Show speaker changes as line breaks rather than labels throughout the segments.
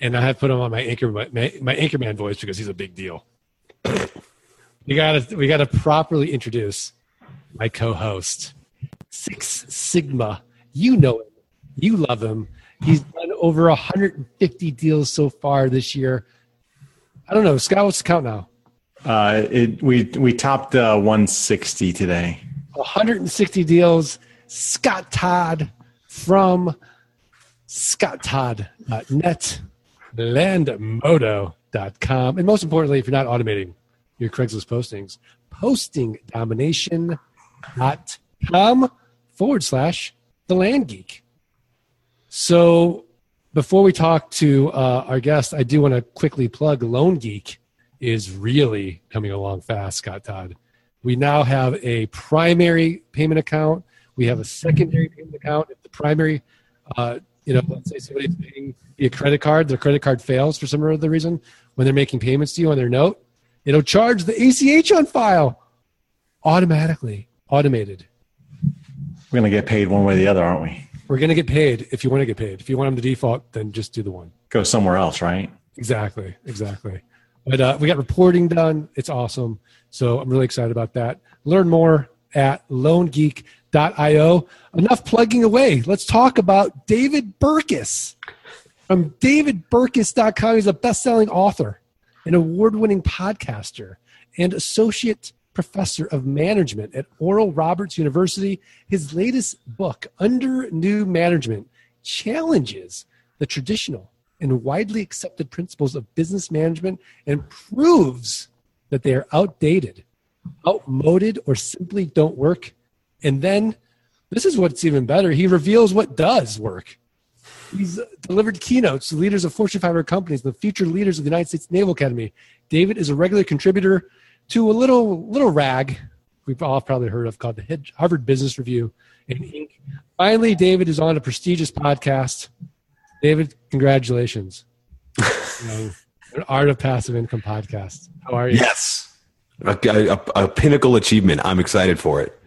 and I have put him on my anchor my, my anchorman voice because he's a big deal. we gotta we gotta properly introduce my co-host, Six Sigma. You know him, you love him. He's done over 150 deals so far this year. I don't know, Scott. What's the count now?
Uh, it we we topped uh, 160 today.
160 deals. Scott Todd from scotttodd.net landmodo.com. And most importantly, if you're not automating your Craigslist postings, postingdomination.com forward slash the land geek. So before we talk to uh, our guest, I do want to quickly plug Loan Geek is really coming along fast, Scott Todd. We now have a primary payment account. We have a secondary payment account. If the primary uh, you know, let's say somebody's paying a credit card, their credit card fails for some other reason when they're making payments to you on their note, it'll charge the ACH on file automatically, automated.
We're going to get paid one way or the other, aren't we?
We're going to get paid if you want to get paid. If you want them to default, then just do the one.
Go somewhere else, right?
Exactly, exactly. But uh, we got reporting done. It's awesome. So I'm really excited about that. Learn more at LoanGeek.com Io. Enough plugging away. Let's talk about David Burkus from davidburkus.com. He's a best-selling author, an award-winning podcaster, and associate professor of management at Oral Roberts University. His latest book, Under New Management, challenges the traditional and widely accepted principles of business management and proves that they are outdated, outmoded, or simply don't work and then this is what's even better. He reveals what does work. He's delivered keynotes to leaders of Fortune 500 companies, the future leaders of the United States Naval Academy. David is a regular contributor to a little little rag we've all probably heard of called the Harvard Business Review and Inc. Finally, David is on a prestigious podcast. David, congratulations. you know, an Art of Passive Income podcast. How are you?
Yes. A, a, a pinnacle achievement. I'm excited for it.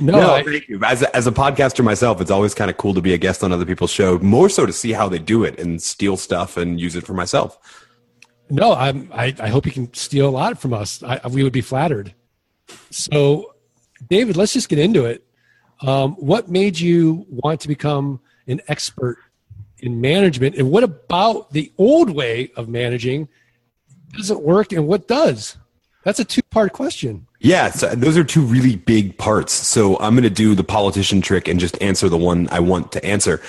No,
no I, thank you. As a, as a podcaster myself, it's always kind of cool to be a guest on other people's show, more so to see how they do it and steal stuff and use it for myself.
No, I'm, I, I hope you can steal a lot from us. I, we would be flattered. So, David, let's just get into it. Um, what made you want to become an expert in management? And what about the old way of managing doesn't work and what does? That's a two part question.
Yeah, so those are two really big parts. So I'm going to do the politician trick and just answer the one I want to answer.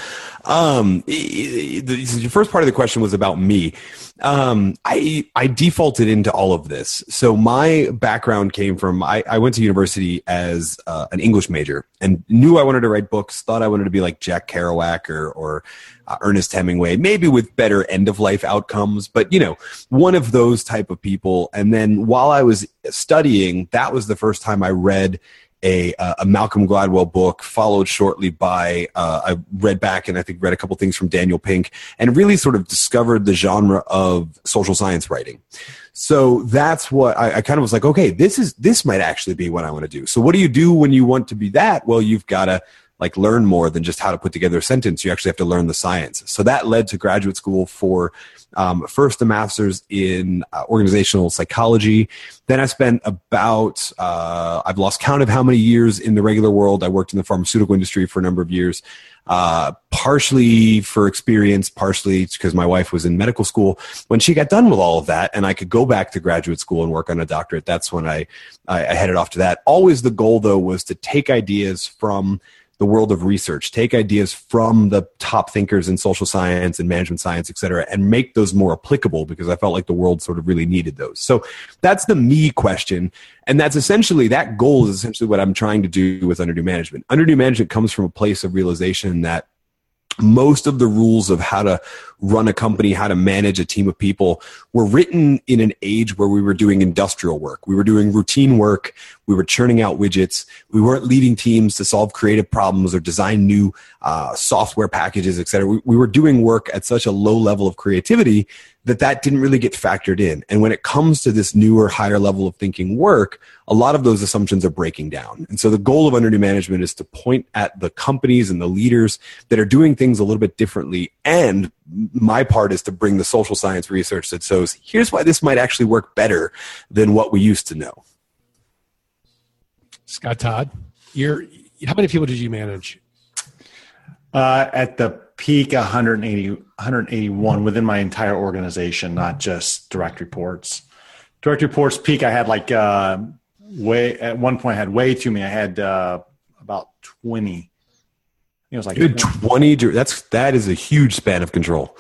Um, the first part of the question was about me. Um, I I defaulted into all of this. So my background came from I, I went to university as uh, an English major and knew I wanted to write books. Thought I wanted to be like Jack Kerouac or or uh, Ernest Hemingway, maybe with better end of life outcomes, but you know, one of those type of people. And then while I was studying, that was the first time I read a, uh, a Malcolm Gladwell book, followed shortly by uh, I read back and I think read a couple things from Daniel Pink, and really sort of discovered the genre of social science writing. So that's what I, I kind of was like. Okay, this is this might actually be what I want to do. So what do you do when you want to be that? Well, you've got to like learn more than just how to put together a sentence. You actually have to learn the science. So that led to graduate school for um, first a master's in uh, organizational psychology. Then I spent about uh, I've lost count of how many years in the regular world. I worked in the pharmaceutical industry for a number of years. Uh, partially for experience, partially because my wife was in medical school. When she got done with all of that, and I could go back to graduate school and work on a doctorate, that's when I, I, I headed off to that. Always the goal, though, was to take ideas from the world of research, take ideas from the top thinkers in social science and management science, et cetera, and make those more applicable because I felt like the world sort of really needed those. So that's the me question. And that's essentially, that goal is essentially what I'm trying to do with Under New Management. Under New Management comes from a place of realization that most of the rules of how to run a company, how to manage a team of people were written in an age where we were doing industrial work. We were doing routine work. We were churning out widgets. We weren't leading teams to solve creative problems or design new uh, software packages, et cetera. We, we were doing work at such a low level of creativity that that didn't really get factored in. And when it comes to this newer, higher level of thinking work, a lot of those assumptions are breaking down. And so the goal of under new management is to point at the companies and the leaders that are doing things a little bit differently. And my part is to bring the social science research that shows here's why this might actually work better than what we used to know.
Scott Todd, you're how many people did you manage?
Uh, at the peak, 180, 181 within my entire organization, not just direct reports. Direct reports peak, I had like uh, way at one point I had way too many. I had uh, about 20.
It was like 20. 20. That's that is a huge span of control.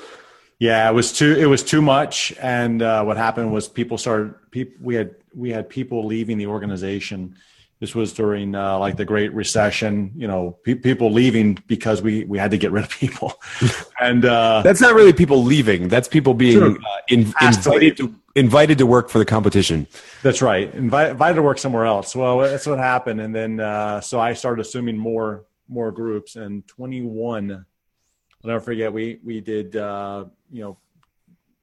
Yeah, it was too it was too much, and uh, what happened was people started. People, we had we had people leaving the organization this was during uh, like the Great Recession. You know, pe- people leaving because we we had to get rid of people, and uh,
that's not really people leaving. That's people being uh, in, invited to invited to work for the competition.
That's right. Invi- invited to work somewhere else. Well, that's what happened, and then uh, so I started assuming more more groups. And twenty one, I'll never forget. We we did uh, you know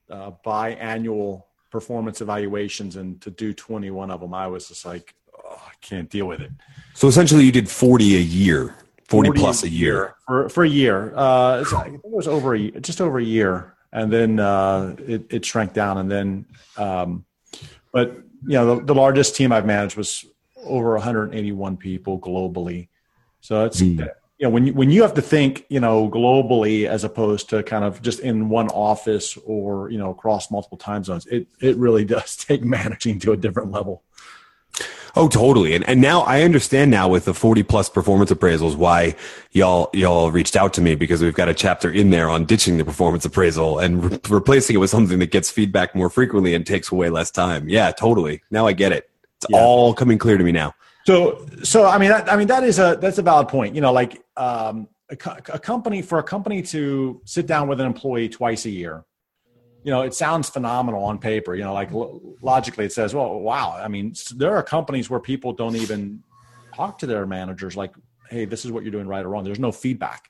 uh, biannual performance evaluations, and to do twenty one of them, I was just like I can't deal with it.
So essentially, you did forty a year, forty, 40 plus a year.
for for a year. Uh, I think it was over a just over a year, and then uh, it, it shrank down, and then, um, but you know, the, the, largest team I've managed was over 181 people globally. So it's mm. you know when you, when you have to think you know globally as opposed to kind of just in one office or you know across multiple time zones, it it really does take managing to a different level.
Oh, totally. And and now I understand now with the 40 plus performance appraisals why y'all y'all reached out to me because we've got a chapter in there on ditching the performance appraisal and re- replacing it with something that gets feedback more frequently and takes away less time. Yeah, totally. Now I get it. It's yeah. all coming clear to me now.
So so I mean that, I mean that is a that's a valid point. You know, like um a, co- a company for a company to sit down with an employee twice a year you know, it sounds phenomenal on paper. You know, like logically, it says, "Well, wow." I mean, there are companies where people don't even talk to their managers, like, "Hey, this is what you're doing right or wrong." There's no feedback.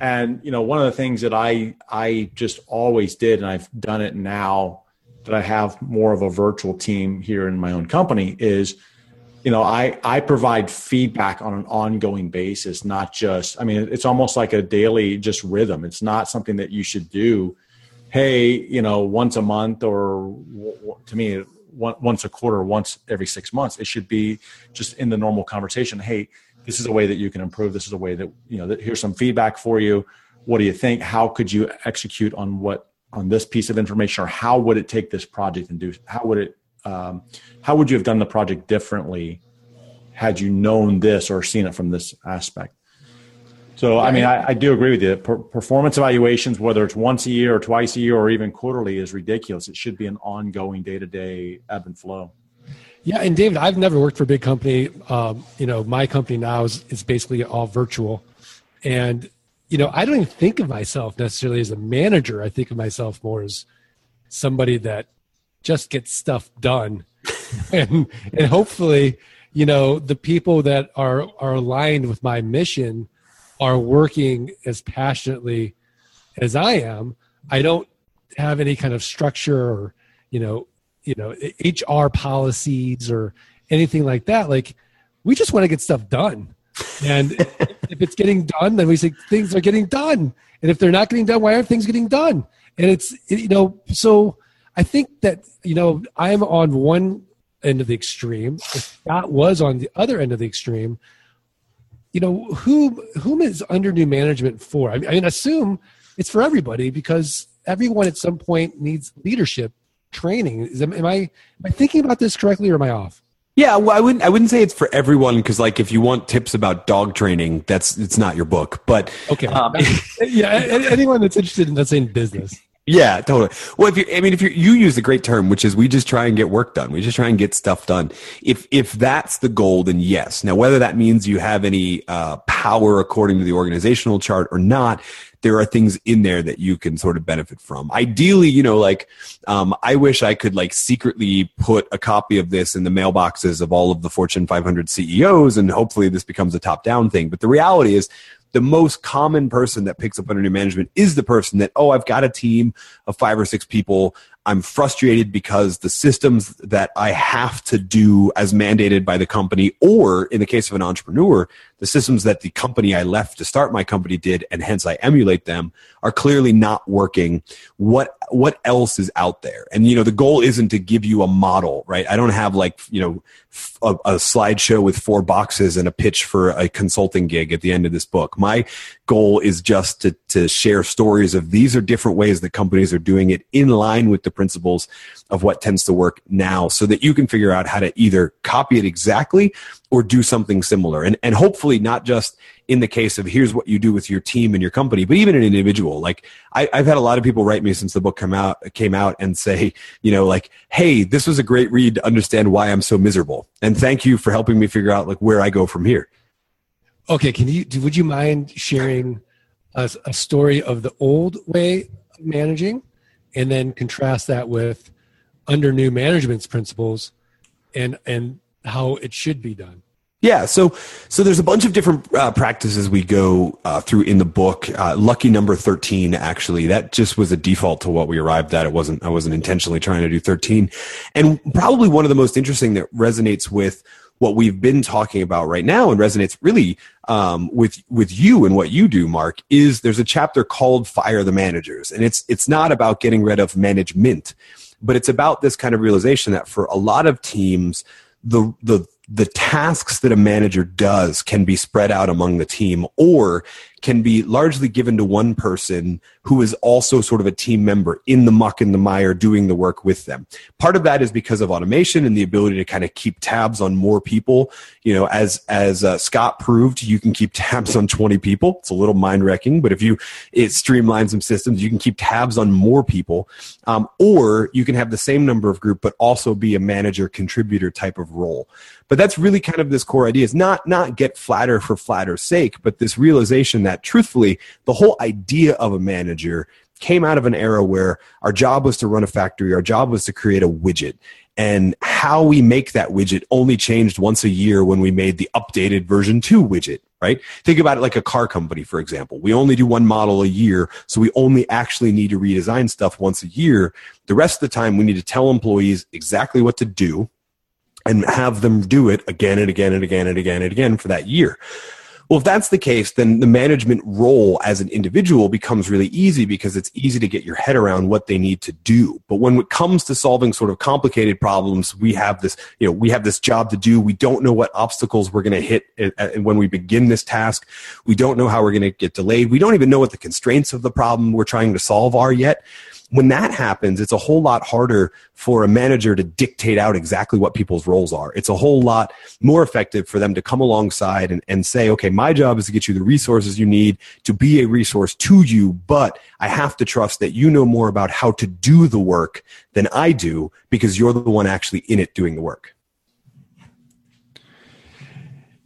And you know, one of the things that I I just always did, and I've done it now that I have more of a virtual team here in my own company, is you know i i provide feedback on an ongoing basis not just i mean it's almost like a daily just rhythm it's not something that you should do hey, you know, once a month or to me, once a quarter, once every six months. It should be just in the normal conversation. Hey, this is a way that you can improve. This is a way that, you know, that here's some feedback for you. What do you think? How could you execute on what, on this piece of information or how would it take this project and do, how would it, um, how would you have done the project differently had you known this or seen it from this aspect? So, I mean, I, I do agree with you. Per- performance evaluations, whether it's once a year or twice a year or even quarterly, is ridiculous. It should be an ongoing day to day ebb and flow.
Yeah, and David, I've never worked for a big company. Um, you know, my company now is, is basically all virtual. And, you know, I don't even think of myself necessarily as a manager. I think of myself more as somebody that just get stuff done. and, and hopefully, you know, the people that are, are aligned with my mission are working as passionately as I am, I don't have any kind of structure or you know you know HR policies or anything like that. Like we just want to get stuff done, and if it's getting done, then we say things are getting done. And if they're not getting done, why aren't things getting done? And it's you know so I think that you know I'm on one end of the extreme. If Scott was on the other end of the extreme, you know, who whom is under new management for? I mean, I mean, assume it's for everybody because everyone at some point needs leadership training. Is, am, am I am I thinking about this correctly or am I off?
Yeah, well, I wouldn't. I wouldn't say it's for everyone because, like, if you want tips about dog training, that's it's not your book. But
okay, um, yeah, anyone that's interested in that's in business.
Yeah, totally. Well, if you, I mean, if you you use a great term, which is we just try and get work done. We just try and get stuff done. If if that's the goal, then yes. Now, whether that means you have any uh, power according to the organizational chart or not, there are things in there that you can sort of benefit from. Ideally, you know, like um, I wish I could like secretly put a copy of this in the mailboxes of all of the Fortune 500 CEOs, and hopefully this becomes a top down thing. But the reality is the most common person that picks up under new management is the person that, oh, I've got a team of five or six people. I'm frustrated because the systems that I have to do as mandated by the company, or in the case of an entrepreneur, the systems that the company I left to start my company did, and hence I emulate them, are clearly not working. What what else is out there? And you know, the goal isn't to give you a model, right? I don't have like you know a, a slideshow with four boxes and a pitch for a consulting gig at the end of this book. My goal is just to to share stories of these are different ways that companies are doing it in line with the principles of what tends to work now so that you can figure out how to either copy it exactly or do something similar. And, and hopefully not just in the case of here's what you do with your team and your company, but even an individual. Like I, have had a lot of people write me since the book come out, came out and say, you know, like, Hey, this was a great read to understand why I'm so miserable. And thank you for helping me figure out like where I go from here.
Okay. Can you, would you mind sharing a, a story of the old way of managing and then contrast that with under new management's principles and and how it should be done
yeah, so so there's a bunch of different uh, practices we go uh, through in the book. Uh, lucky number thirteen, actually, that just was a default to what we arrived at. It wasn't I wasn't intentionally trying to do thirteen, and probably one of the most interesting that resonates with what we've been talking about right now and resonates really um, with with you and what you do, Mark, is there's a chapter called "Fire the Managers," and it's it's not about getting rid of management, but it's about this kind of realization that for a lot of teams, the the the tasks that a manager does can be spread out among the team or can be largely given to one person who is also sort of a team member in the muck and the mire doing the work with them. Part of that is because of automation and the ability to kind of keep tabs on more people. You know, as as uh, Scott proved, you can keep tabs on 20 people. It's a little mind wrecking, but if you it streamlines some systems, you can keep tabs on more people. Um, or you can have the same number of group, but also be a manager contributor type of role. But that's really kind of this core idea. is not not get flatter for flatter's sake, but this realization that truthfully, the whole idea of a manager came out of an era where our job was to run a factory, our job was to create a widget. And how we make that widget only changed once a year when we made the updated version 2 widget, right? Think about it like a car company, for example. We only do one model a year, so we only actually need to redesign stuff once a year. The rest of the time, we need to tell employees exactly what to do and have them do it again and again and again and again and again for that year. Well, if that's the case, then the management role as an individual becomes really easy because it's easy to get your head around what they need to do. But when it comes to solving sort of complicated problems, we have this, you know, we have this job to do. We don't know what obstacles we're going to hit uh, uh, when we begin this task. We don't know how we're going to get delayed. We don't even know what the constraints of the problem we're trying to solve are yet when that happens, it's a whole lot harder for a manager to dictate out exactly what people's roles are. It's a whole lot more effective for them to come alongside and, and say, okay, my job is to get you the resources you need to be a resource to you, but I have to trust that you know more about how to do the work than I do because you're the one actually in it doing the work.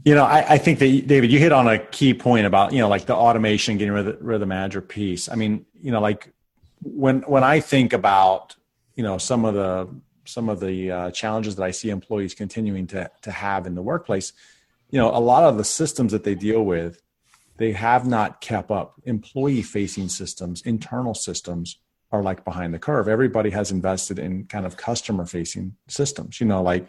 You know, I, I, think that David, you hit on a key point about you know, like the automation, getting rid of the, rid of the manager piece. I mean, you know, like when when I think about you know some of the some of the uh, challenges that I see employees continuing to to have in the workplace, you know, a lot of the systems that they deal with, they have not kept up. Employee facing systems, internal systems are like behind the curve. Everybody has invested in kind of customer facing systems, you know, like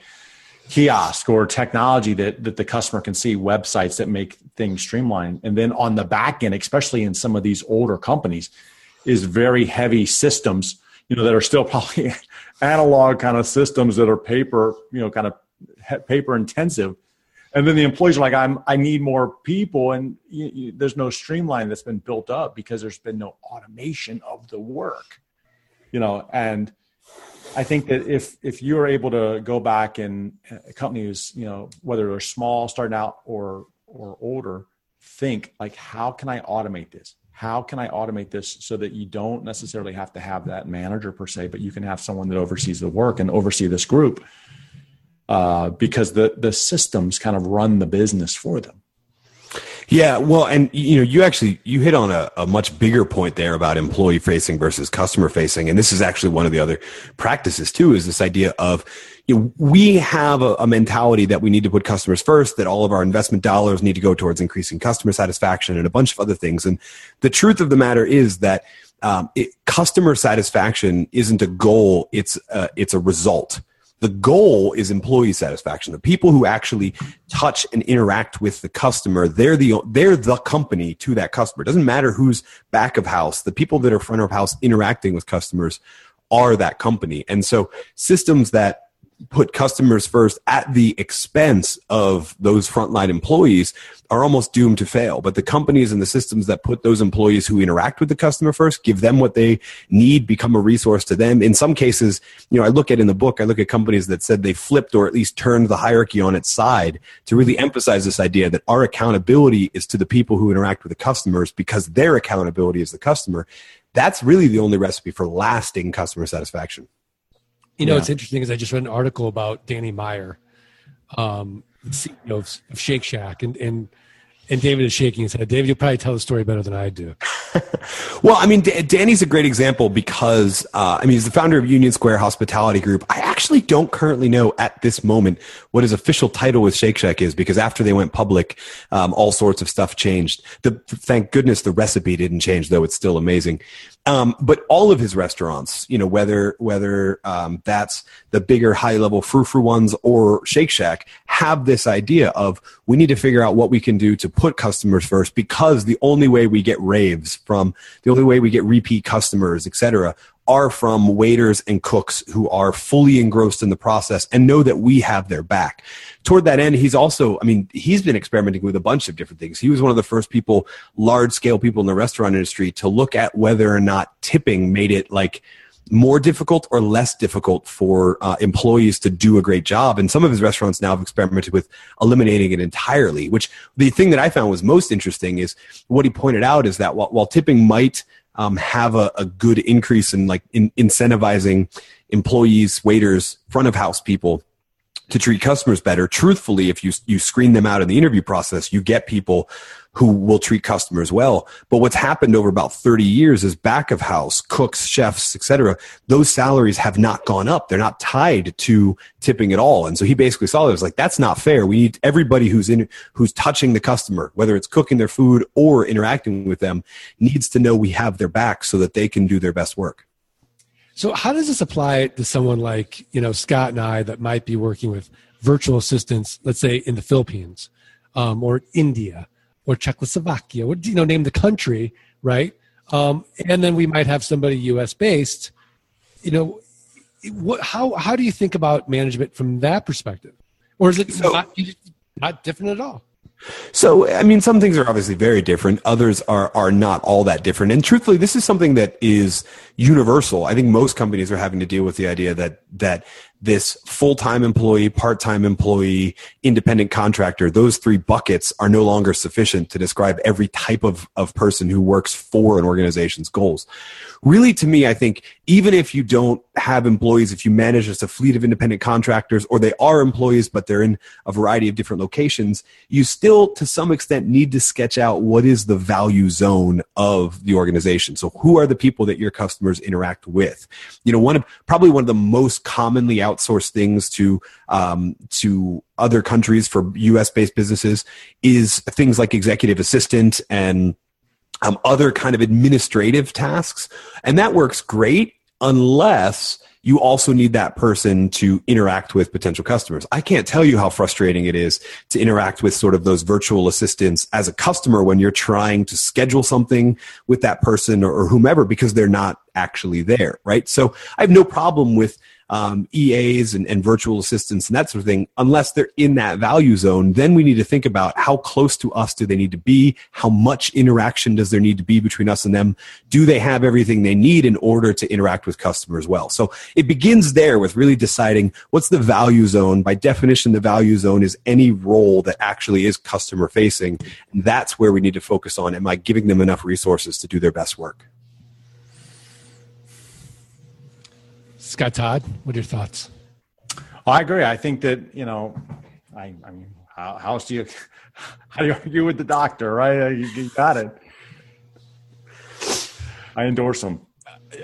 kiosk or technology that, that the customer can see websites that make things streamlined. And then on the back end, especially in some of these older companies, is very heavy systems, you know, that are still probably analog kind of systems that are paper, you know, kind of paper intensive. And then the employees are like, I'm, I need more people. And you, you, there's no streamline that's been built up because there's been no automation of the work, you know, and I think that if, if you're able to go back and companies, you know, whether they're small, starting out or, or older, think like, how can I automate this? How can I automate this so that you don't necessarily have to have that manager per se, but you can have someone that oversees the work and oversee this group uh, because the the systems kind of run the business for them.
Yeah, well, and you know, you actually you hit on a, a much bigger point there about employee facing versus customer facing, and this is actually one of the other practices too. Is this idea of you know, we have a, a mentality that we need to put customers first, that all of our investment dollars need to go towards increasing customer satisfaction and a bunch of other things. And the truth of the matter is that um, it, customer satisfaction isn't a goal; it's a, it's a result the goal is employee satisfaction. The people who actually touch and interact with the customer they're the they're the company to that customer. It doesn't matter who's back of house. The people that are front of house interacting with customers are that company. And so systems that put customers first at the expense of those frontline employees are almost doomed to fail. But the companies and the systems that put those employees who interact with the customer first, give them what they need, become a resource to them. In some cases, you know, I look at in the book, I look at companies that said they flipped or at least turned the hierarchy on its side to really emphasize this idea that our accountability is to the people who interact with the customers because their accountability is the customer. That's really the only recipe for lasting customer satisfaction.
You know, yeah. it's interesting is I just read an article about Danny Meyer, um, CEO of, of Shake Shack, and and and David is shaking his head. David, you'll probably tell the story better than I do.
well, I mean, D- Danny's a great example because, uh, I mean, he's the founder of Union Square Hospitality Group. I actually don't currently know at this moment what his official title with Shake Shack is because after they went public, um, all sorts of stuff changed. The, thank goodness the recipe didn't change, though it's still amazing. Um, but all of his restaurants, you know, whether whether um, that's the bigger high level frou frou ones or Shake Shack, have this idea of we need to figure out what we can do to put customers first because the only way we get raves from the only way we get repeat customers, et cetera, are from waiters and cooks who are fully engrossed in the process and know that we have their back. Toward that end, he's also, I mean, he's been experimenting with a bunch of different things. He was one of the first people, large scale people in the restaurant industry to look at whether or not tipping made it like, more difficult or less difficult for uh, employees to do a great job. And some of his restaurants now have experimented with eliminating it entirely, which the thing that I found was most interesting is what he pointed out is that while, while tipping might um, have a, a, good increase in like in, incentivizing employees, waiters, front of house people to treat customers better. Truthfully, if you you screen them out in the interview process, you get people who will treat customers well. But what's happened over about 30 years is back of house, cooks, chefs, etc. Those salaries have not gone up. They're not tied to tipping at all. And so he basically saw it was like, that's not fair. We need everybody who's in, who's touching the customer, whether it's cooking their food or interacting with them, needs to know we have their back so that they can do their best work.
So how does this apply to someone like, you know, Scott and I that might be working with virtual assistants, let's say in the Philippines um, or India? or Czechoslovakia, or you know, name the country, right? Um, and then we might have somebody U.S. based. You know, what, how how do you think about management from that perspective, or is it so, not, not different at all?
So, I mean, some things are obviously very different. Others are are not all that different. And truthfully, this is something that is universal. I think most companies are having to deal with the idea that that this full-time employee, part-time employee, independent contractor, those three buckets are no longer sufficient to describe every type of, of person who works for an organization's goals. Really, to me, I think even if you don't have employees, if you manage just a fleet of independent contractors, or they are employees, but they're in a variety of different locations, you still, to some extent, need to sketch out what is the value zone of the organization. So who are the people that your customers interact with? You know, one of, probably one of the most commonly outsourced things to um, to other countries for U.S. based businesses is things like executive assistant and um, other kind of administrative tasks, and that works great unless you also need that person to interact with potential customers. I can't tell you how frustrating it is to interact with sort of those virtual assistants as a customer when you're trying to schedule something with that person or, or whomever because they're not actually there, right? So I have no problem with um, EAs and, and virtual assistants and that sort of thing, unless they're in that value zone, then we need to think about how close to us do they need to be? How much interaction does there need to be between us and them? Do they have everything they need in order to interact with customers well? So it begins there with really deciding what's the value zone. By definition, the value zone is any role that actually is customer facing. And that's where we need to focus on. Am I giving them enough resources to do their best work?
Scott Todd, what are your thoughts?
Well, I agree. I think that you know, I, I mean, how, how else do you how do you argue with the doctor, right? Uh, You, you got it. I endorse them.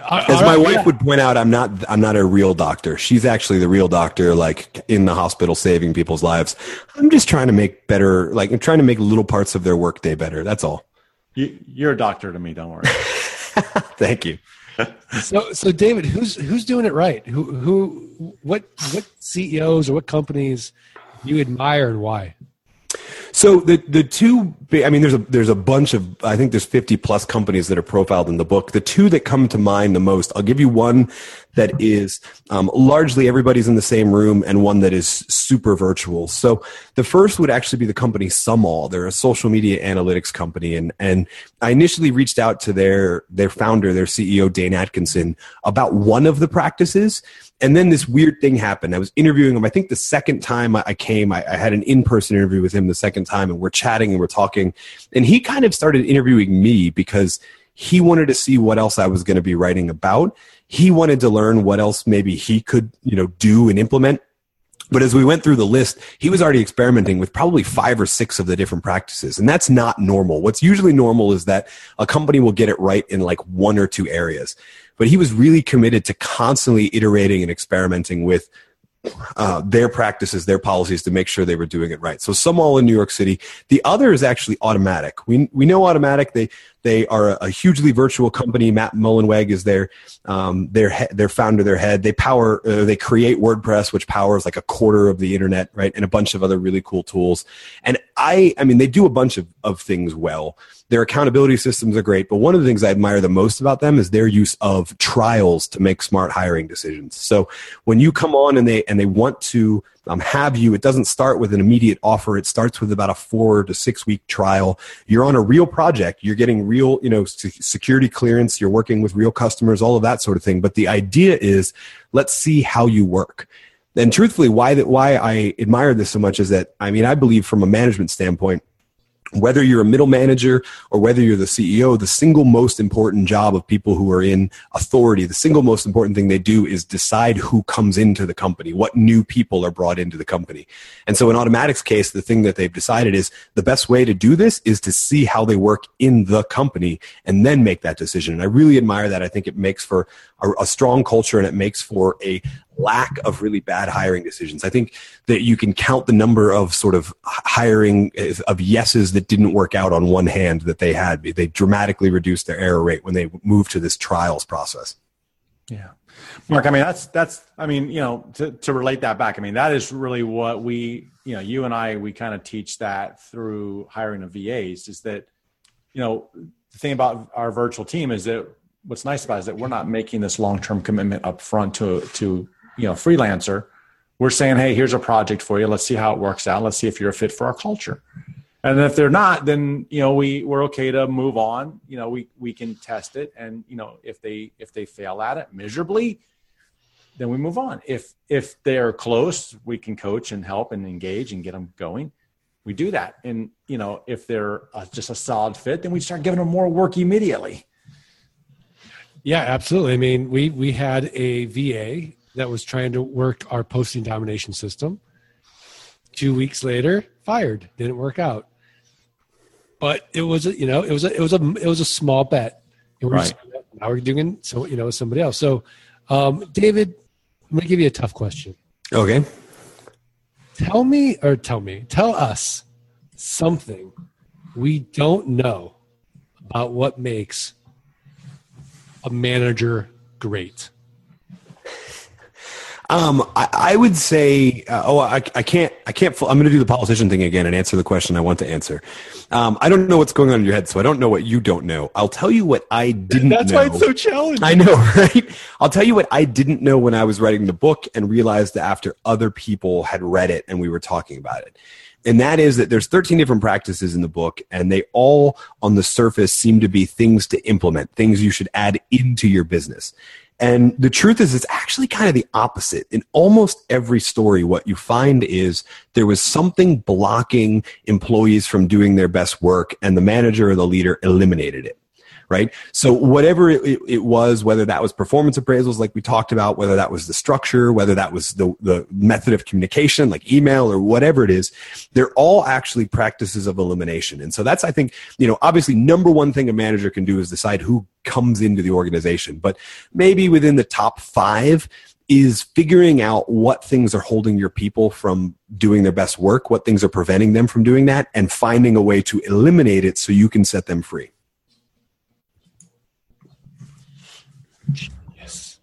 As my wife would point out, I'm not I'm not a real doctor. She's actually the real doctor, like in the hospital saving people's lives. I'm just trying to make better, like I'm trying to make little parts of their workday better. That's all.
You, you're a doctor to me. Don't worry.
Thank you.
So, so David, who's who's doing it right? Who who what what CEOs or what companies you admire and why?
So the the two, I mean, there's a there's a bunch of I think there's 50 plus companies that are profiled in the book. The two that come to mind the most, I'll give you one that is um, largely everybody's in the same room, and one that is super virtual. So the first would actually be the company SumAll. They're a social media analytics company, and and I initially reached out to their their founder, their CEO Dane Atkinson, about one of the practices, and then this weird thing happened. I was interviewing him. I think the second time I came, I, I had an in-person interview with him the second time, and we're chatting and we're talking. And he kind of started interviewing me because he wanted to see what else I was going to be writing about. He wanted to learn what else maybe he could, you know, do and implement. But as we went through the list, he was already experimenting with probably five or six of the different practices. And that's not normal. What's usually normal is that a company will get it right in like one or two areas but he was really committed to constantly iterating and experimenting with uh, their practices, their policies to make sure they were doing it right. So SumAll in New York City. The other is actually Automattic. We we know Automattic. They they are a, a hugely virtual company. Matt Mullenweg is their um, their he- their founder, their head. They power uh, they create WordPress, which powers like a quarter of the internet, right, and a bunch of other really cool tools. And I I mean they do a bunch of of things well. Their accountability systems are great, but one of the things I admire the most about them is their use of trials to make smart hiring decisions. So when you come on and they and they want to um, have you, it doesn't start with an immediate offer. It starts with about a four to six week trial. You're on a real project. You're getting real, you know, security clearance. You're working with real customers, all of that sort of thing. But the idea is, let's see how you work. And truthfully, why that why I admire this so much is that I mean I believe from a management standpoint whether you're a middle manager or whether you're the CEO, the single most important job of people who are in authority, the single most important thing they do is decide who comes into the company, what new people are brought into the company. And so in Automattic's case, the thing that they've decided is the best way to do this is to see how they work in the company and then make that decision. And I really admire that. I think it makes for a, a strong culture and it makes for a lack of really bad hiring decisions. I think that you can count the number of sort of hiring of yeses that didn't work out on one hand that they had. They dramatically reduced their error rate when they moved to this trials process.
Yeah. Mark, I mean, that's, that's, I mean, you know, to, to relate that back, I mean, that is really what we, you know, you and I, we kind of teach that through hiring of VAs is that, you know, the thing about our virtual team is that what's nice about it is that we're not making this long-term commitment up front to, to you know freelancer we're saying hey here's a project for you. Let's see how it works out. Let's see if you're a fit for our culture. And if they're not then you know we we're okay to move on. You know we we can test it. And you know if they if they fail at it miserably then we move on. If if they're close we can coach and help and engage and get them going. We do that. And you know if they're just a solid fit then we start giving them more work immediately.
Yeah absolutely. I mean we we had a va that was trying to work our posting domination system. Two weeks later, fired. Didn't work out. But it was a, you know, it was a, it was a, it was a small bet. And we're
right.
Just, now we're doing so, you know, somebody else. So, um, David, I'm going to give you a tough question.
Okay.
Tell me, or tell me, tell us something we don't know about what makes a manager great.
Um, I, I, would say, uh, oh, I, I, can't, I can't. I'm going to do the politician thing again and answer the question I want to answer. Um, I don't know what's going on in your head, so I don't know what you don't know. I'll tell you what I didn't. Know.
That's
know.
why it's so challenging.
I know, right? I'll tell you what I didn't know when I was writing the book and realized after other people had read it and we were talking about it and that is that there's 13 different practices in the book and they all on the surface seem to be things to implement things you should add into your business and the truth is, it's actually kind of the opposite. In almost every story, what you find is there was something blocking employees from doing their best work, and the manager or the leader eliminated it. Right? So whatever it, it, was, whether that was performance appraisals like we talked about, whether that was the structure, whether that was the, the method of communication like email or whatever it is, they're all actually practices of elimination. And so that's, I think, you know, obviously number one thing a manager can do is decide who comes into the organization. But maybe within the top five, is figuring out what things are holding your people from doing their best work, what things are preventing them from doing that, and finding a way to eliminate it so you can set them free.
Yes.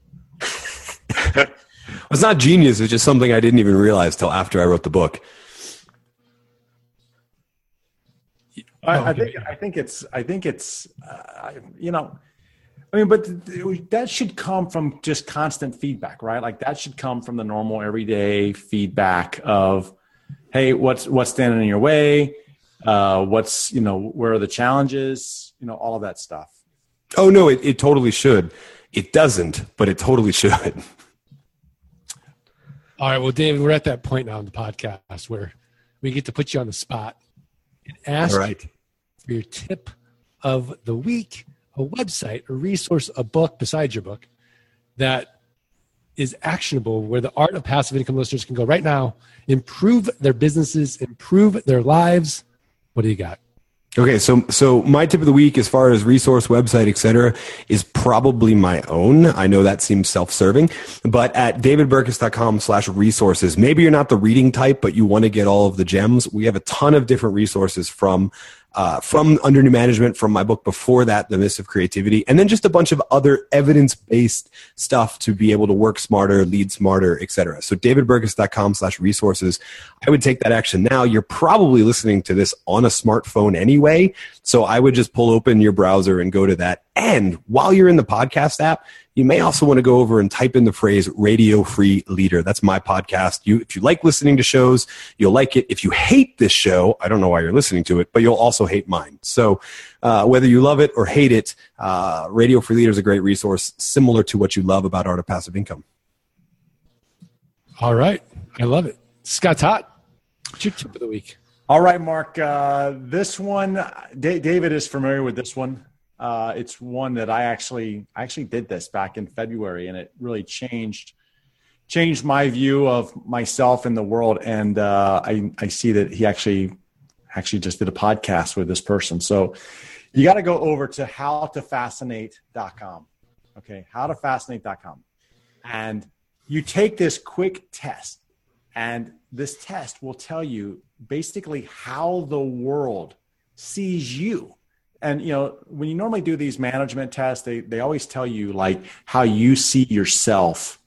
it's not genius, it's just something I didn't even realize till after I wrote the book.
I, I think I think it's I think it's uh, you know I mean, but that should come from just constant feedback, right? Like that should come from the normal everyday feedback of, hey, what's what's standing in your way? Uh, what's you know where are the challenges? You know, all of that stuff.
Oh no, it, it totally should. It doesn't, but it totally should.
All right, well, David, we're at that point now in the podcast where we get to put you on the spot and ask
right.
for your tip of the week a website, a resource, a book besides your book that is actionable where the art of passive income listeners can go right now, improve their businesses, improve their lives. What do you got?
Okay, so so my tip of the week, as far as resource, website, etc., is probably my own. I know that seems self-serving, but at davidburkus.com slash resources, maybe you're not the reading type, but you want to get all of the gems. We have a ton of different resources from uh, from under new management from my book before that the myths of creativity and then just a bunch of other evidence-based stuff to be able to work smarter lead smarter etc so davidburkus.com slash resources. I would take that action now. You're probably listening to this on a smartphone anyway so i would just pull open your browser and go to that and while you're in the podcast app you may also want to go over and type in the phrase radio free leader. That's my podcast. You, if you like listening to shows, you'll like it. If you hate this show, I don't know why you're listening to it, but you'll also hate mine. So, uh, whether you love it or hate it, uh, Radio Free Leader is a great resource similar to what you love about Art of Passive Income.
All right. I love it. Scott Todd, what's your tip of the week?
All right, Mark. Uh, this one, D- David is familiar with this one. Uh, it's one that I actually I actually did this back in February, and it really changed changed my view of myself in the world. And uh, I I see that he actually actually just did a podcast with this person. So you got to go over to howtofascinate.com. Okay, howtofascinate.com, and you take this quick test, and this test will tell you basically how the world sees you and you know when you normally do these management tests they, they always tell you like how you see yourself.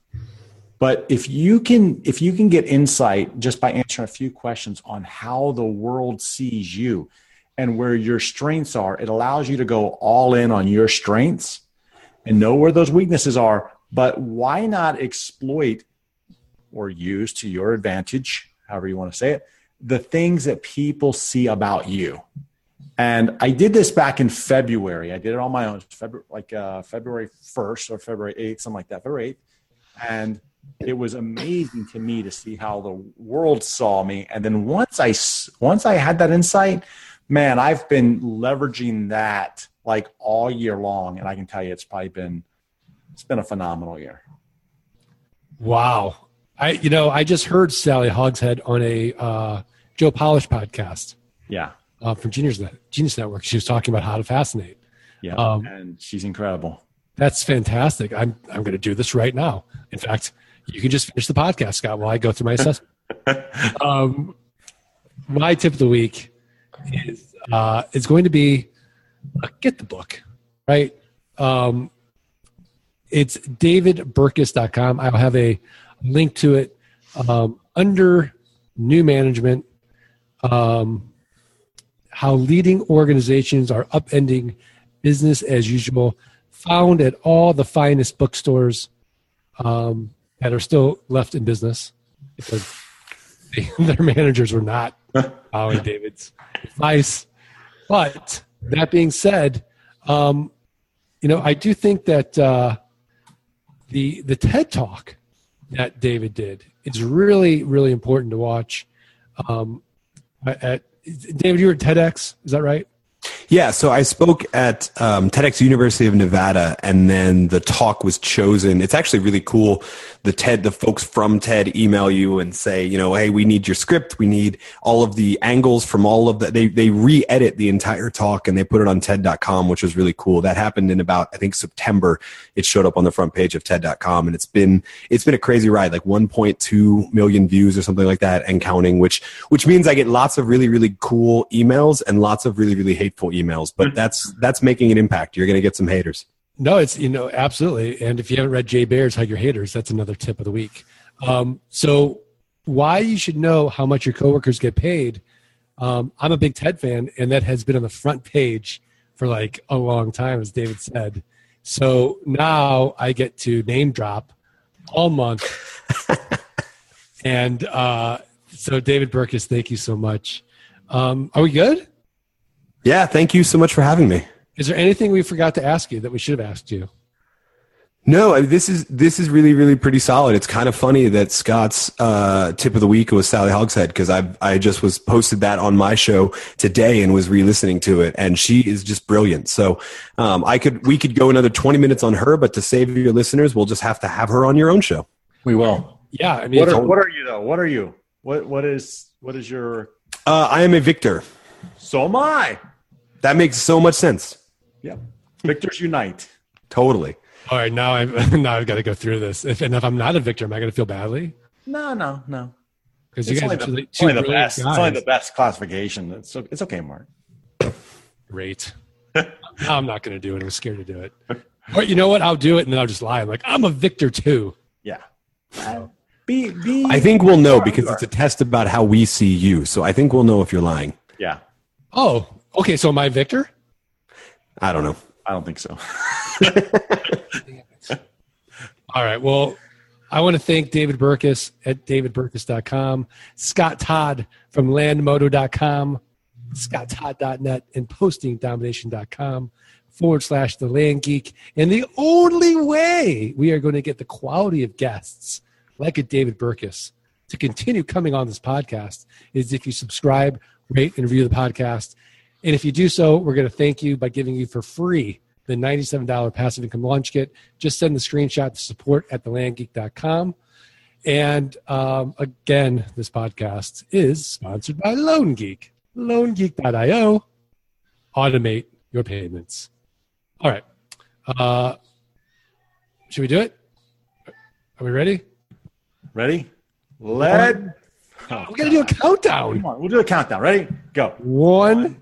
But if you can if you can get insight just by answering a few questions on how the world sees you and where your strengths are it allows you to go all in on your strengths and know where those weaknesses are. But why not exploit or use to your advantage however you want to say it the things that people see about you and I did this back in February. I did it on my own, February, like uh, February 1st or February 8th, something like that, February 8th. And it was amazing to me to see how the world saw me. And then once I, once I had that insight, man, I've been leveraging that like all year long. And I can tell you, it's probably been, it's been a phenomenal year.
Wow. I, you know, I just heard Sally Hogshead on a uh, Joe Polish podcast.
Yeah
uh, from Genius, Net, Genius Network. She was talking about how to fascinate.
Yeah, um, and she's incredible.
That's fantastic. I'm I'm going to do this right now. In fact, you can just finish the podcast, Scott, while I go through my assessment. um, my tip of the week is uh, is going to be uh, get the book, right? Um, it's davidburkus.com. I'll have a link to it um, under new management. Um, how leading organizations are upending business as usual, found at all the finest bookstores um, that are still left in business because they, their managers were not following David's advice. But that being said, um, you know, I do think that uh, the the TED Talk that David did is really really important to watch. Um, at David, you were at TEDx, is that right?
Yeah, so I spoke at um, TEDx University of Nevada, and then the talk was chosen. It's actually really cool. The TED, the folks from TED email you and say, you know, hey, we need your script. We need all of the angles from all of that. They they re-edit the entire talk and they put it on TED.com, which was really cool. That happened in about I think September. It showed up on the front page of TED.com, and it's been it's been a crazy ride, like 1.2 million views or something like that, and counting. Which which means I get lots of really really cool emails and lots of really really hateful emails. But that's that's making an impact. You're going to get some haters.
No, it's you know absolutely. And if you haven't read Jay Baer's Hug Your Haters, that's another tip of the week. Um, so why you should know how much your coworkers get paid. Um, I'm a big TED fan, and that has been on the front page for like a long time, as David said. So now I get to name drop all month. and uh, so, David Burkus, thank you so much. Um, are we good?
Yeah, thank you so much for having me.
Is there anything we forgot to ask you that we should have asked you?
No, I mean, this is this is really really pretty solid. It's kind of funny that Scott's uh, tip of the week was Sally Hogshead because I I just was posted that on my show today and was re-listening to it, and she is just brilliant. So um, I could we could go another twenty minutes on her, but to save your listeners, we'll just have to have her on your own show.
We will.
Yeah, I mean,
What are, what are you though? What are you? What what is what is your?
Uh, I am a victor.
So am I.
That makes so much sense.
Yep. Victors unite.
Totally.
all right. Now I've now I've got to go through this. If and if I'm not a victor, am I going to feel badly?
No, no, no.
Because you
It's
guys
only
are
the,
two,
it's only the
brilliant
best. It's only the best classification. It's it's okay, Mark.
Great. No, I'm not going to do it. I'm scared to do it. But you know what? I'll do it, and then I'll just lie. I'm like, I'm a victor too.
Yeah. Be be.
I think we'll know because it's a test about how we see you. So I think we'll know if you're lying.
Yeah.
Oh, okay. So am I victor?
I don't know.
I don't think so.
All right. Well, I want to thank David Burkus at davidburkus.com, Scott Todd from landmodo.com, scotttodd.net, and postingdomination.com forward slash the land geek. And the only way we are going to get the quality of guests like a David Burkus to continue coming on this podcast is if you subscribe, rate, and review the podcast. And if you do so, we're going to thank you by giving you for free the $97 passive income launch kit. Just send the screenshot to support at thelandgeek.com. And um, again, this podcast is sponsored by Lone Geek. LoneGeek.io. Automate your payments. All right. Uh, should we do it? Are we ready?
Ready? Let.
We're going to do a countdown.
Come on. We'll do a countdown. Ready? Go.
One,